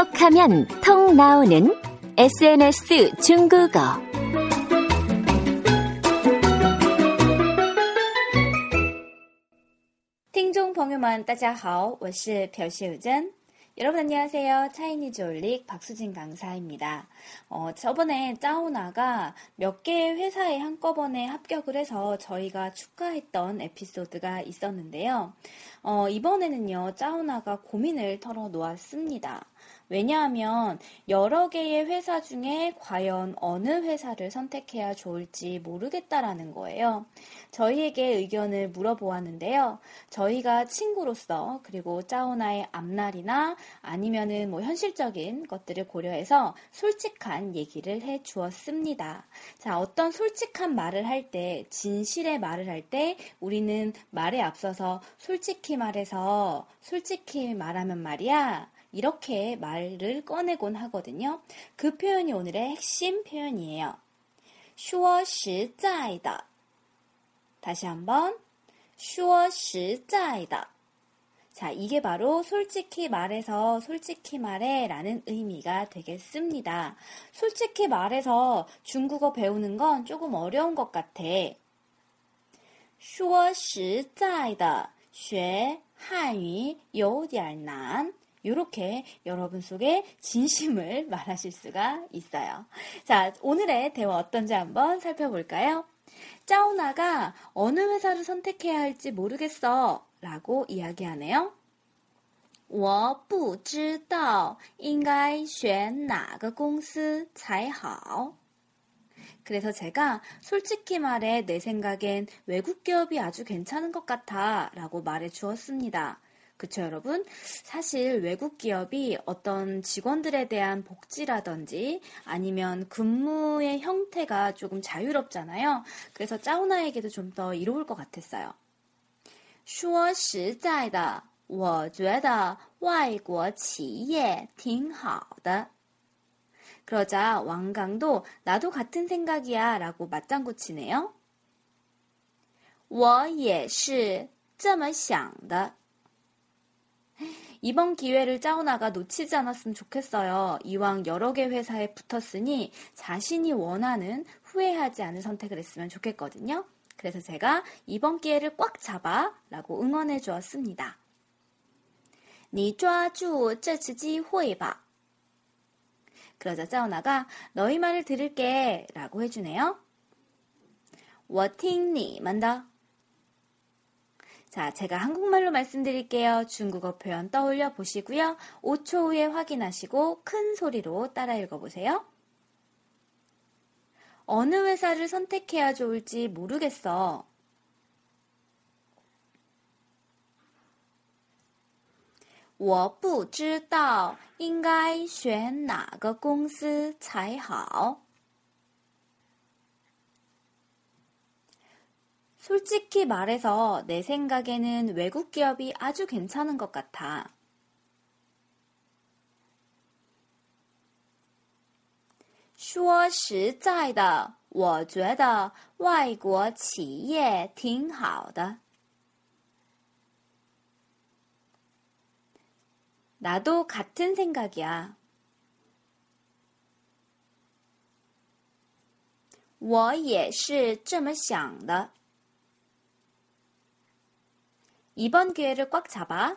톡하면 통 나오는 SNS 중국어. 听众朋友们，大家好，我是朴秀珍。 여러분 안녕하세요. 차이니즈 올릭 박수진 강사입니다. 어, 저번에 짜오나가 몇 개의 회사에 한꺼번에 합격을 해서 저희가 축하했던 에피소드가 있었는데요. 어, 이번에는요, 짜오나가 고민을 털어놓았습니다. 왜냐하면 여러 개의 회사 중에 과연 어느 회사를 선택해야 좋을지 모르겠다라는 거예요. 저희에게 의견을 물어보았는데요. 저희가 친구로서 그리고 짜오나의 앞날이나 아니면은 뭐 현실적인 것들을 고려해서 솔직한 얘기를 해 주었습니다. 자, 어떤 솔직한 말을 할 때, 진실의 말을 할 때 우리는 말에 앞서서 솔직히 말해서 솔직히 말하면 말이야. 이렇게 말을 꺼내곤 하거든요. 그 표현이 오늘의 핵심 표현이에요. 说实在的 다시 한번 说实在的 자, 이게 바로 솔직히 말해서 솔직히 말해 라는 의미가 되겠습니다. 솔직히 말해서 중국어 배우는 건 조금 어려운 것 같아. 说实在的学汉语有点难 이렇게 여러분 속에 진심을 말하실 수가 있어요. 자, 오늘의 대화 어떤지 한번 살펴볼까요? 짜오나가 어느 회사를 선택해야 할지 모르겠어 라고 이야기하네요. 我不知道应该选哪个公司才好. 그래서 제가 솔직히 말해 내 생각엔 외국 기업이 아주 괜찮은 것 같아 라고 말해 주었습니다. 그쵸, 여러분? 사실 외국 기업이 어떤 직원들에 대한 복지라든지 아니면 근무의 형태가 조금 자유롭잖아요. 그래서 짜오나에게도 좀 더 이로울 것 같았어요. 说实在的,我觉得外国企业挺好的. 그러자 왕강도 나도 같은 생각이야 라고 맞장구 치네요. 我也是这么想的. 이번 기회를 짜오나가 놓치지 않았으면 좋겠어요. 이왕 여러 개 회사에 붙었으니 자신이 원하는 후회하지 않은 선택을 했으면 좋겠거든요. 그래서 제가 이번 기회를 꽉 잡아 라고 응원해 주었습니다. 你抓住这次机会吧. 그러자 짜오나가 너희 말을 들을게 라고 해주네요. 我听你们的. 자, 제가 한국말로 말씀드릴게요. 중국어 표현 떠올려 보시고요. 5초 후에 확인하시고 큰 소리로 따라 읽어보세요. 어느 회사를 선택해야 좋을지 모르겠어. 我不知道应该选哪个公司才好。 솔직히 말해서 내 생각에는 외국 기업이 아주 괜찮은 것 같아. 说实在的,我觉得外国企业挺好的. 나도 같은 생각이야. 我也是这么想的。 이번 기회를 꽉 잡아.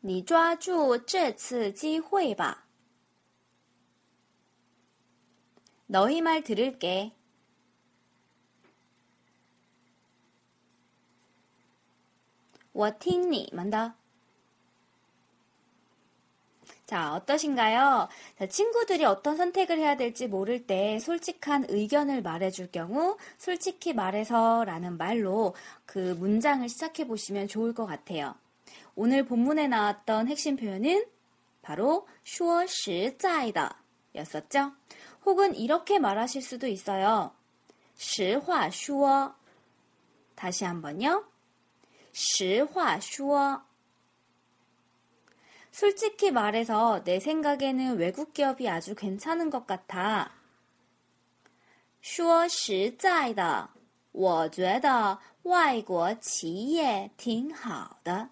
你抓住这次机会吧. 너희 말 들을게. 我听你们的. 자, 어떠신가요? 자, 친구들이 어떤 선택을 해야 될지 모를 때 솔직한 의견을 말해줄 경우, 솔직히 말해서 라는 말로 그 문장을 시작해 보시면 좋을 것 같아요. 오늘 본문에 나왔던 핵심 표현은 바로 说实在的 였었죠. 혹은 이렇게 말하실 수도 있어요. 实话说 다시 한번요. 实话说 솔직히 말해서 내 생각에는 외국 기업이 아주 괜찮은 것 같아. 说实在的，我觉得外国企业挺好的。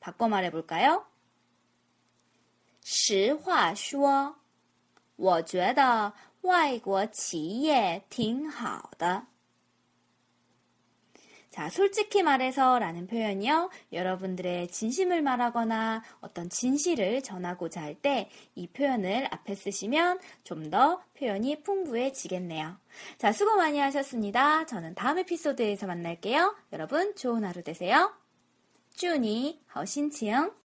바꿔 말해볼까요? 实话说，我觉得外国企业挺好的。 자, 솔직히 말해서 라는 표현이요. 여러분들의 진심을 말하거나 어떤 진실을 전하고자 할 때 이 표현을 앞에 쓰시면 좀 더 표현이 풍부해지겠네요. 자, 수고 많이 하셨습니다. 저는 다음 에피소드에서 만날게요. 여러분, 좋은 하루 되세요. 쭈니, 허신치영.